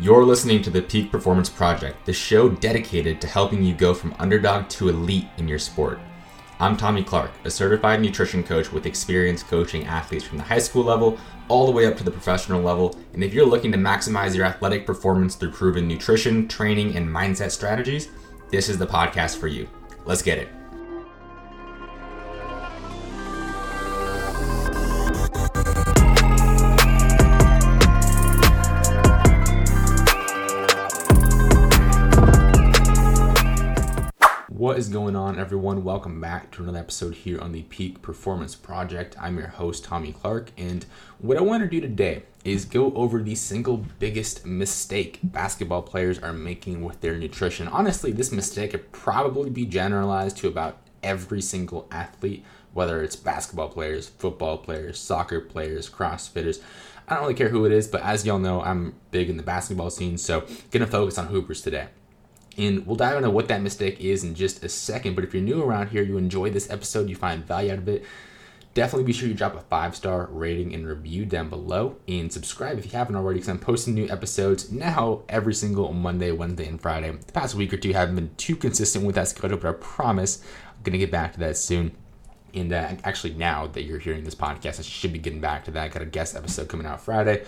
You're listening to the Peak Performance Project, the show dedicated to helping you go from underdog to elite in your sport. I'm Tommy Clark, a certified nutrition coach with experience coaching athletes from the high school level all the way up to the professional level. And if you're looking to maximize your athletic performance through proven nutrition, training, and mindset strategies, this is the podcast for you. Let's get it. What is going on, everyone? Welcome back to another episode here on the Peak Performance Project. I'm your host, Tommy Clark, and what I want to do today is go over the single biggest mistake basketball players are making with their nutrition. Honestly, this mistake could probably be generalized to about every single athlete, whether it's basketball players, football players, soccer players, crossfitters. I don't really care who it is, but as y'all know, I'm big in the basketball scene, so gonna focus on hoopers today. And we'll dive into what that mistake is in just a second. But if you're new around here, you enjoy this episode, you find value out of it, definitely be sure you drop a five star rating and review down below and subscribe if you haven't already because I'm posting new episodes now every single Monday, Wednesday, and Friday. The past week or two haven't been too consistent with that schedule, but I promise I'm going to get back to that soon. And uh, actually, now that you're hearing this podcast, I should be getting back to that. I got a guest episode coming out Friday.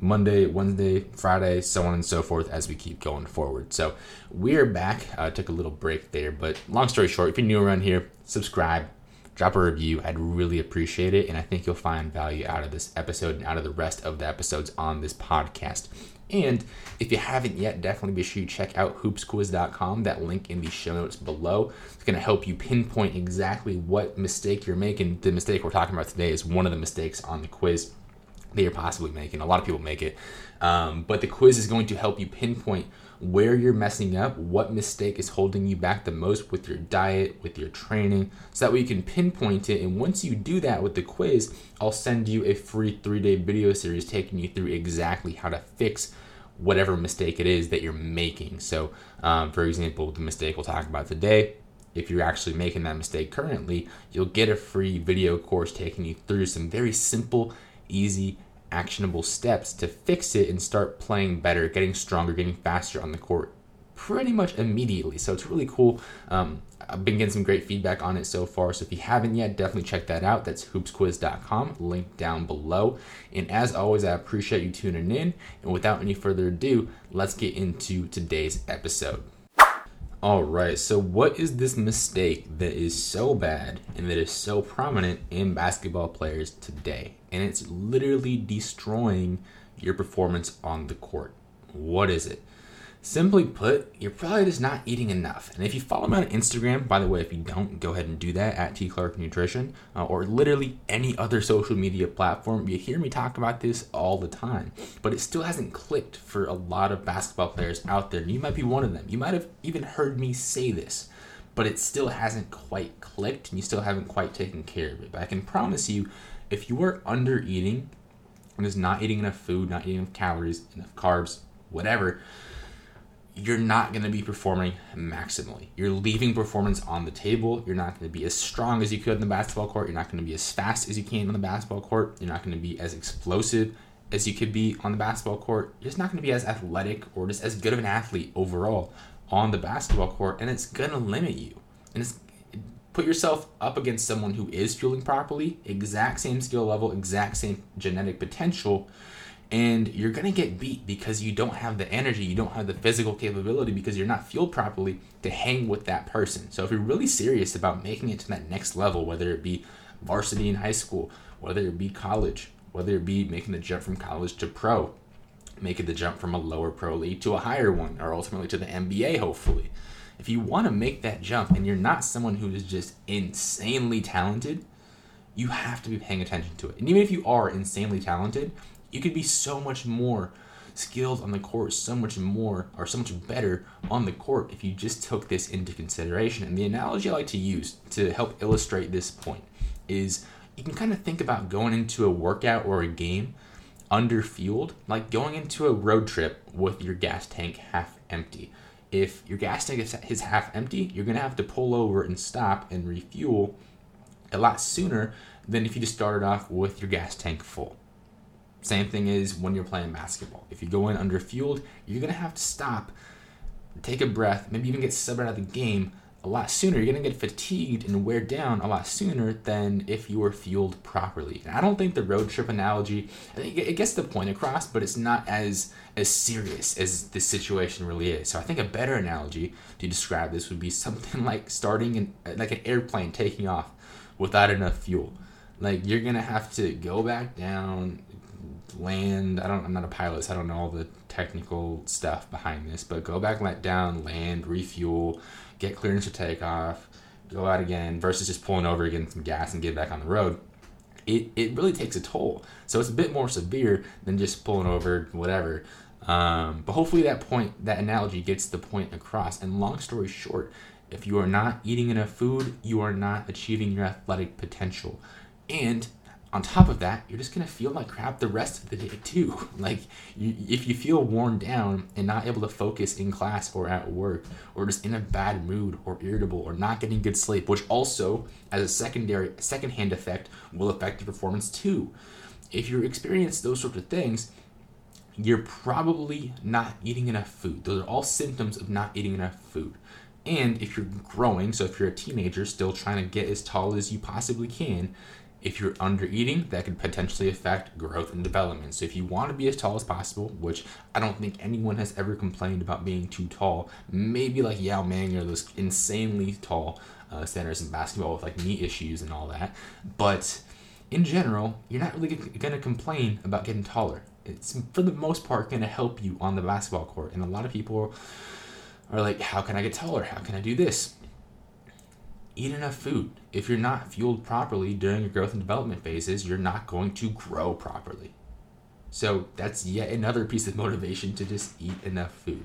Monday, Wednesday, Friday, so on and so forth as we keep going forward. So we're back. Uh, took a little break there, but long story short, if you're new around here, subscribe, drop a review. I'd really appreciate it, and I think you'll find value out of this episode and out of the rest of the episodes on this podcast. And if you haven't yet, definitely be sure you check out hoopsquiz.com. That link in the show notes below. It's going to help you pinpoint exactly what mistake you're making. The mistake we're talking about today is one of the mistakes on the quiz that you're possibly making. A lot of people make it. Um, but the quiz is going to help you pinpoint where you're messing up, what mistake is holding you back the most with your diet, with your training, so that way you can pinpoint it. And once you do that with the quiz, I'll send you a free three day video series taking you through exactly how to fix whatever mistake it is that you're making. So, um, for example, the mistake we'll talk about today. If you're actually making that mistake currently, you'll get a free video course taking you through some very simple, easy, actionable steps to fix it and start playing better, getting stronger, getting faster on the court pretty much immediately. So it's really cool. Um, I've been getting some great feedback on it so far. So if you haven't yet, definitely check that out. That's hoopsquiz.com, link down below. And as always, I appreciate you tuning in. And without any further ado, let's get into today's episode. All right, so what is this mistake that is so bad and that is so prominent in basketball players today? And it's literally destroying your performance on the court. What is it? Simply put, you're probably just not eating enough. And if you follow me on Instagram, by the way, if you don't, go ahead and do that at T Clark Nutrition uh, or literally any other social media platform. You hear me talk about this all the time, but it still hasn't clicked for a lot of basketball players out there. And you might be one of them. You might have even heard me say this, but it still hasn't quite clicked and you still haven't quite taken care of it. But I can promise you, if you are under eating and just not eating enough food, not eating enough calories, enough carbs, whatever, you're not going to be performing maximally. You're leaving performance on the table. You're not going to be as strong as you could in the basketball court. You're not going to be as fast as you can on the basketball court. You're not going to be as explosive as you could be on the basketball court. You're just not going to be as athletic or just as good of an athlete overall on the basketball court, and it's going to limit you. And it's put yourself up against someone who is fueling properly, exact same skill level, exact same genetic potential and you're going to get beat because you don't have the energy, you don't have the physical capability because you're not fueled properly to hang with that person. So if you're really serious about making it to that next level, whether it be varsity in high school, whether it be college, whether it be making the jump from college to pro, making the jump from a lower pro league to a higher one, or ultimately to the NBA, hopefully. If you want to make that jump and you're not someone who is just insanely talented, you have to be paying attention to it. And even if you are insanely talented, you could be so much more skilled on the court, so much more or so much better on the court if you just took this into consideration. And the analogy I like to use to help illustrate this point is you can kind of think about going into a workout or a game under fueled, like going into a road trip with your gas tank half empty. If your gas tank is half empty, you're gonna have to pull over and stop and refuel a lot sooner than if you just started off with your gas tank full. Same thing is when you're playing basketball. If you go in under fueled, you're gonna have to stop, take a breath, maybe even get subbed out of the game a lot sooner. You're gonna get fatigued and wear down a lot sooner than if you were fueled properly. And I don't think the road trip analogy I think it gets the point across, but it's not as as serious as this situation really is. So I think a better analogy to describe this would be something like starting in like an airplane taking off without enough fuel. Like you're gonna have to go back down, land. I don't. I'm not a pilot, so I don't know all the technical stuff behind this. But go back, let down, land, refuel, get clearance to take off, go out again. Versus just pulling over, getting some gas, and get back on the road. It it really takes a toll. So it's a bit more severe than just pulling over, whatever. Um, but hopefully that point, that analogy gets the point across. And long story short, if you are not eating enough food, you are not achieving your athletic potential. And on top of that, you're just gonna feel like crap the rest of the day too. Like, you, if you feel worn down and not able to focus in class or at work, or just in a bad mood or irritable or not getting good sleep, which also, as a secondary secondhand effect, will affect your performance too. If you experience those sorts of things, you're probably not eating enough food. Those are all symptoms of not eating enough food. And if you're growing, so if you're a teenager still trying to get as tall as you possibly can, if you're under eating, that could potentially affect growth and development. So if you want to be as tall as possible, which I don't think anyone has ever complained about being too tall, maybe like Yao Ming or those insanely tall uh, centers in basketball with like knee issues and all that. But in general, you're not really going to complain about getting taller. It's for the most part going to help you on the basketball court. And a lot of people are like, how can I get taller? How can I do this? Eat enough food. If you're not fueled properly during your growth and development phases, you're not going to grow properly. So that's yet another piece of motivation to just eat enough food.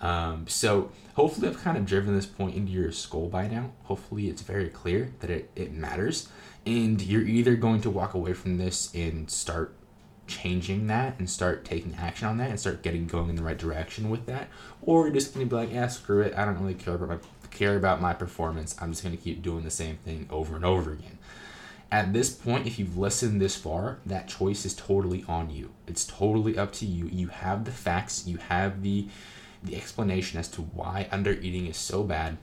Um, so hopefully I've kind of driven this point into your skull by now. Hopefully it's very clear that it, it matters. And you're either going to walk away from this and start changing that and start taking action on that and start getting going in the right direction with that, or you're just gonna be like, yeah, screw it, I don't really care about my care about my performance. I'm just gonna keep doing the same thing over and over again. At this point, if you've listened this far, that choice is totally on you. It's totally up to you. You have the facts, you have the the explanation as to why under eating is so bad.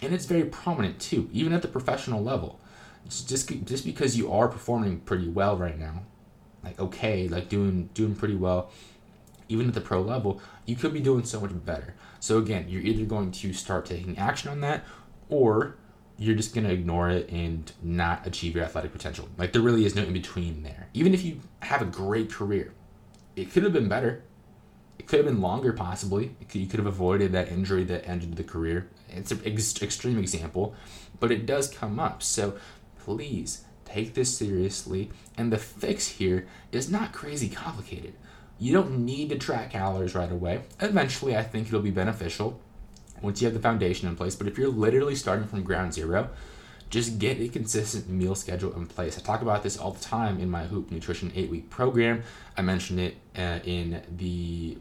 And it's very prominent too, even at the professional level. It's just just because you are performing pretty well right now like okay, like doing doing pretty well, even at the pro level, you could be doing so much better. So again, you're either going to start taking action on that, or you're just gonna ignore it and not achieve your athletic potential. Like there really is no in between there. Even if you have a great career, it could have been better. It could have been longer, possibly. Could, you could have avoided that injury that ended the career. It's an ex- extreme example, but it does come up. So please Take this seriously. And the fix here is not crazy complicated. You don't need to track calories right away. Eventually, I think it'll be beneficial once you have the foundation in place. But if you're literally starting from ground zero, just get a consistent meal schedule in place. I talk about this all the time in my Hoop Nutrition 8 week program. I mentioned it uh, in the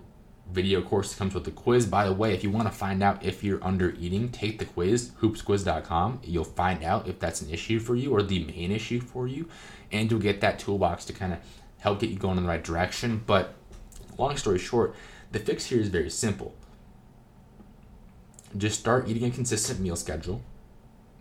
video course that comes with the quiz. By the way, if you want to find out if you're under eating, take the quiz, hoopsquiz.com. You'll find out if that's an issue for you or the main issue for you, and you'll get that toolbox to kind of help get you going in the right direction. But long story short, the fix here is very simple. Just start eating a consistent meal schedule.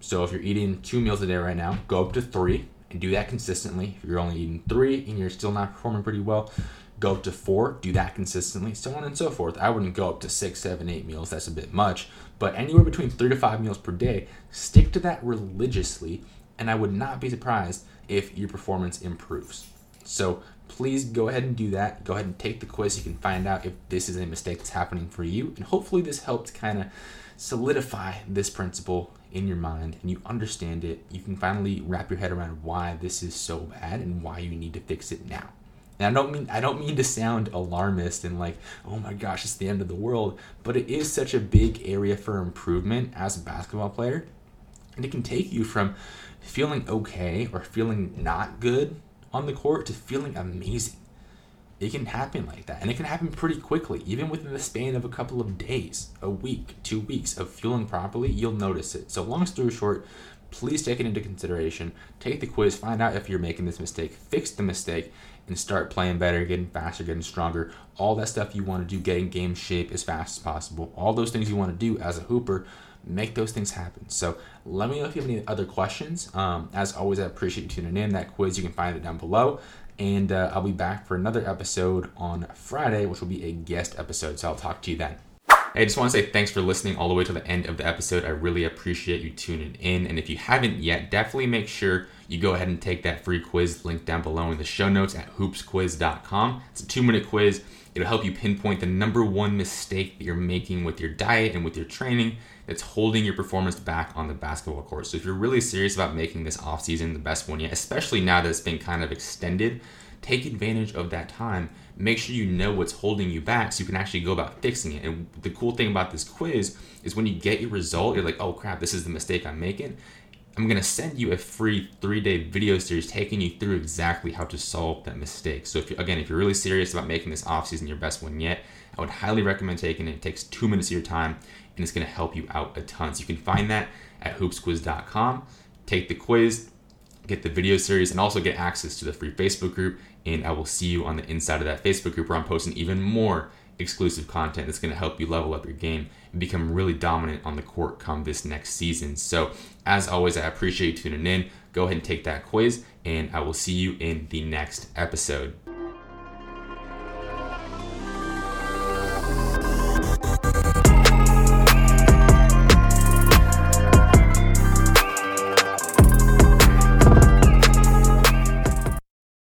So if you're eating two meals a day right now, go up to three and do that consistently. If you're only eating three and you're still not performing pretty well, go up to four, do that consistently, so on and so forth. I wouldn't go up to six, seven, eight meals, that's a bit much, but anywhere between three to five meals per day, stick to that religiously, and I would not be surprised if your performance improves. So please go ahead and do that. Go ahead and take the quiz. You can find out if this is a mistake that's happening for you, and hopefully, this helped kind of solidify this principle in your mind and you understand it. You can finally wrap your head around why this is so bad and why you need to fix it now. And I don't mean I don't mean to sound alarmist and like, oh my gosh, it's the end of the world, but it is such a big area for improvement as a basketball player. And it can take you from feeling okay or feeling not good on the court to feeling amazing. It can happen like that. And it can happen pretty quickly, even within the span of a couple of days, a week, two weeks of feeling properly, you'll notice it. So long story short, please take it into consideration. Take the quiz, find out if you're making this mistake, fix the mistake, and start playing better, getting faster, getting stronger. All that stuff you want to do, getting game shape as fast as possible. All those things you want to do as a hooper, make those things happen. So let me know if you have any other questions. Um, as always, I appreciate you tuning in. That quiz, you can find it down below. And uh, I'll be back for another episode on Friday, which will be a guest episode. So I'll talk to you then. I just want to say thanks for listening all the way to the end of the episode. I really appreciate you tuning in. And if you haven't yet, definitely make sure you go ahead and take that free quiz link down below in the show notes at hoopsquiz.com. It's a two minute quiz. It'll help you pinpoint the number one mistake that you're making with your diet and with your training that's holding your performance back on the basketball court. So if you're really serious about making this offseason the best one yet, especially now that it's been kind of extended, take advantage of that time. Make sure you know what's holding you back so you can actually go about fixing it. And the cool thing about this quiz is when you get your result, you're like, oh crap, this is the mistake I'm making. I'm going to send you a free three day video series taking you through exactly how to solve that mistake. So, if you, again, if you're really serious about making this offseason your best one yet, I would highly recommend taking it. It takes two minutes of your time and it's going to help you out a ton. So, you can find that at hoopsquiz.com. Take the quiz, get the video series, and also get access to the free Facebook group. And I will see you on the inside of that Facebook group where I'm posting even more exclusive content that's going to help you level up your game and become really dominant on the court come this next season. So, as always, I appreciate you tuning in. Go ahead and take that quiz, and I will see you in the next episode.